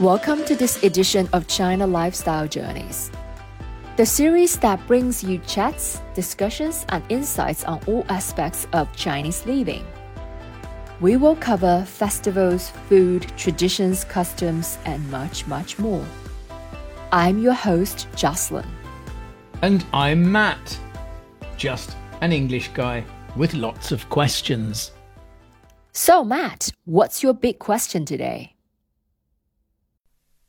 Welcome to this edition of China Lifestyle Journeys, the series that brings you chats, discussions, and insights on all aspects of Chinese living. We will cover festivals, food, traditions, customs, and much, much more. I'm your host, Jocelyn. And I'm Mat, just an English guy with lots of questions. So, Mat, what's your big question today?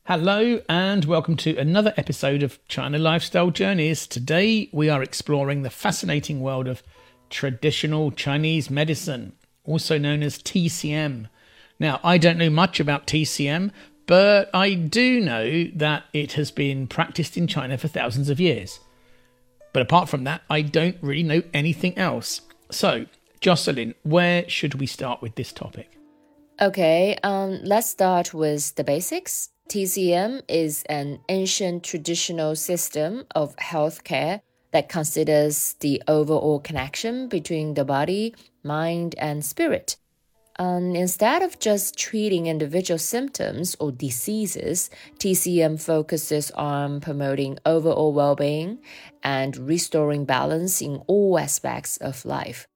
Hello, and welcome to another episode of China Lifestyle Journeys. Today, we are exploring the fascinating world of traditional Chinese medicine, also known as TCM. Now, I don't know much about TCM, but I do know that it has been practiced in China for thousands of years. But apart from that, I don't really know anything else. So, Jocelyn, where should we start with this topic? Okay, um, let's start with the basics. TCM is an ancient traditional system of healthcare that considers the overall connection between the body, mind, and spirit. Um, instead of just treating individual symptoms or diseases, TCM focuses on promoting overall well being and restoring balance in all aspects of life.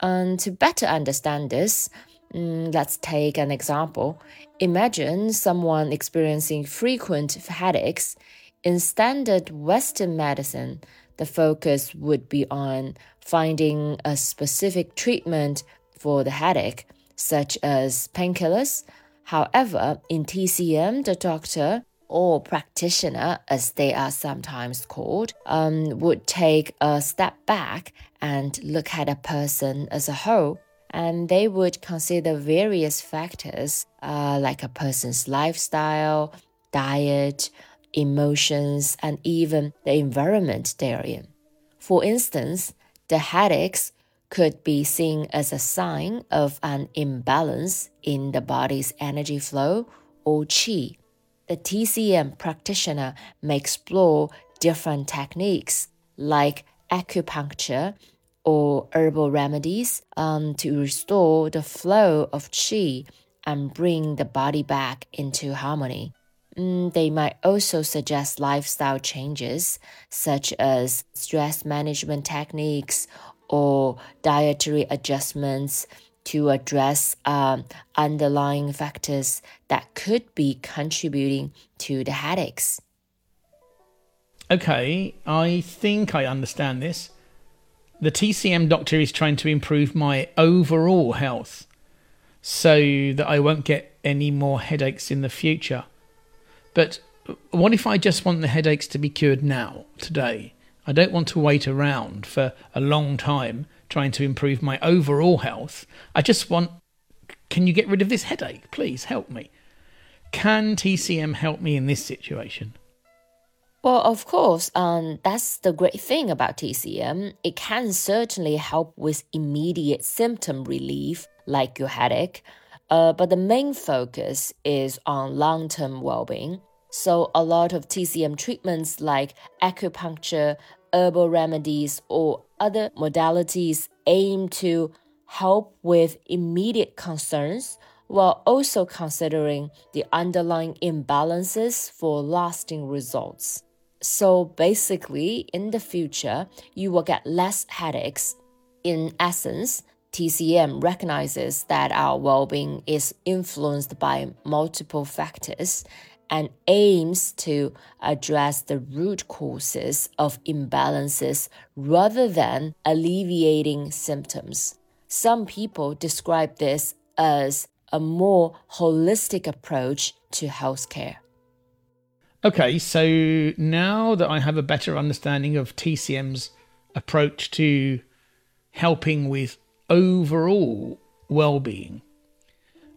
And to better understand this, Mm, let's take an example. Imagine someone experiencing frequent headaches. In standard Western medicine, the focus would be on finding a specific treatment for the headache, such as painkillers. However, in TCM, the doctor or practitioner, as they are sometimes called, um, would take a step back and look at a person as a whole and they would consider various factors uh, like a person's lifestyle, diet, emotions, and even the environment they're in. For instance, the headaches could be seen as a sign of an imbalance in the body's energy flow or qi. The TCM practitioner may explore different techniques like acupuncture or herbal remedies um, to restore the flow of qi and bring the body back into harmony. Mm, they might also suggest lifestyle changes such as stress management techniques or dietary adjustments to address um, underlying factors that could be contributing to the headaches. Okay, I think I understand this the TCM doctor is trying to improve my overall health so that I won't get any more headaches in the future. But what if I just want the headaches to be cured now, today? I don't want to wait around for a long time trying to improve my overall health. I just want. Can you get rid of this headache? Please help me. Can TCM help me in this situation? Well, of course, um, that's the great thing about TCM. It can certainly help with immediate symptom relief, like your headache, uh, but the main focus is on long term well being. So, a lot of TCM treatments like acupuncture, herbal remedies, or other modalities aim to help with immediate concerns while also considering the underlying imbalances for lasting results. So basically, in the future, you will get less headaches. In essence, TCM recognizes that our well being is influenced by multiple factors and aims to address the root causes of imbalances rather than alleviating symptoms. Some people describe this as a more holistic approach to healthcare. Okay, so now that I have a better understanding of TCM's approach to helping with overall well being,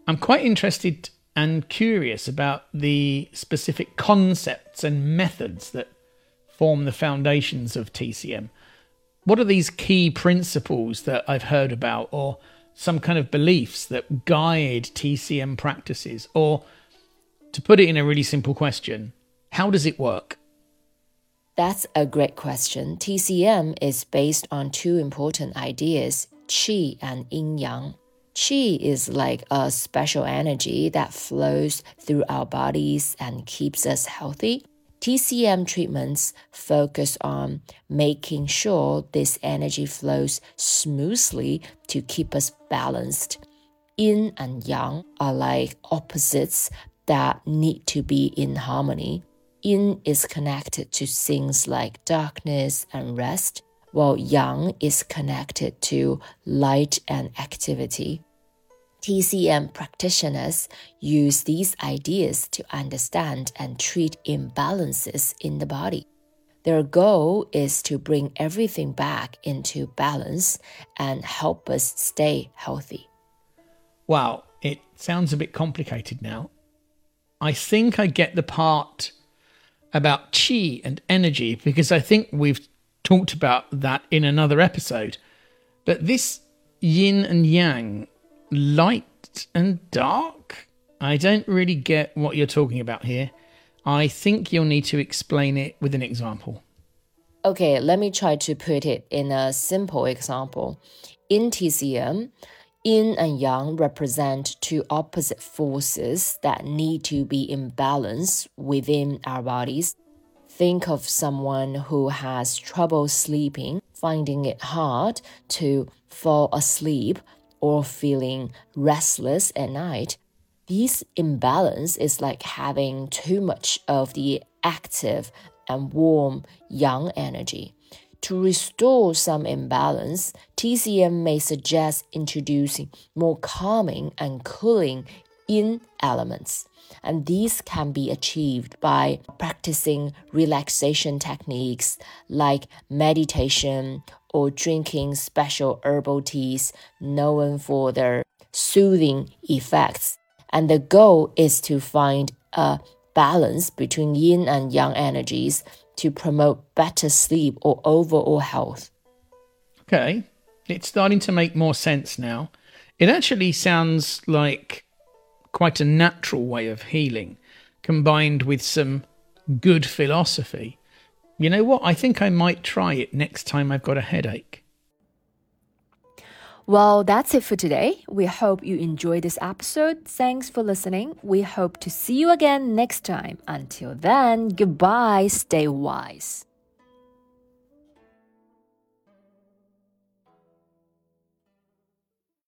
I'm quite interested and curious about the specific concepts and methods that form the foundations of TCM. What are these key principles that I've heard about, or some kind of beliefs that guide TCM practices? Or to put it in a really simple question, how does it work? That's a great question. TCM is based on two important ideas, qi and yin yang. Qi is like a special energy that flows through our bodies and keeps us healthy. TCM treatments focus on making sure this energy flows smoothly to keep us balanced. Yin and yang are like opposites that need to be in harmony. Yin is connected to things like darkness and rest, while yang is connected to light and activity. TCM practitioners use these ideas to understand and treat imbalances in the body. Their goal is to bring everything back into balance and help us stay healthy. Wow, it sounds a bit complicated now. I think I get the part about chi and energy because I think we've talked about that in another episode. But this yin and yang light and dark? I don't really get what you're talking about here. I think you'll need to explain it with an example. Okay, let me try to put it in a simple example. In TCM, yin and yang represent two opposite forces that need to be in balance within our bodies. Think of someone who has trouble sleeping, finding it hard to fall asleep or feeling restless at night, this imbalance is like having too much of the active and warm yang energy. To restore some imbalance, TCM may suggest introducing more calming and cooling yin elements. And these can be achieved by practicing relaxation techniques like meditation or drinking special herbal teas known for their soothing effects. And the goal is to find a balance between yin and yang energies to promote better sleep or overall health. Okay, it's starting to make more sense now. It actually sounds like quite a natural way of healing, combined with some good philosophy. You know what? I think I might try it next time I've got a headache. Well, that's it for today. We hope you enjoyed this episode. Thanks for listening. We hope to see you again next time. Until then, goodbye. Stay wise.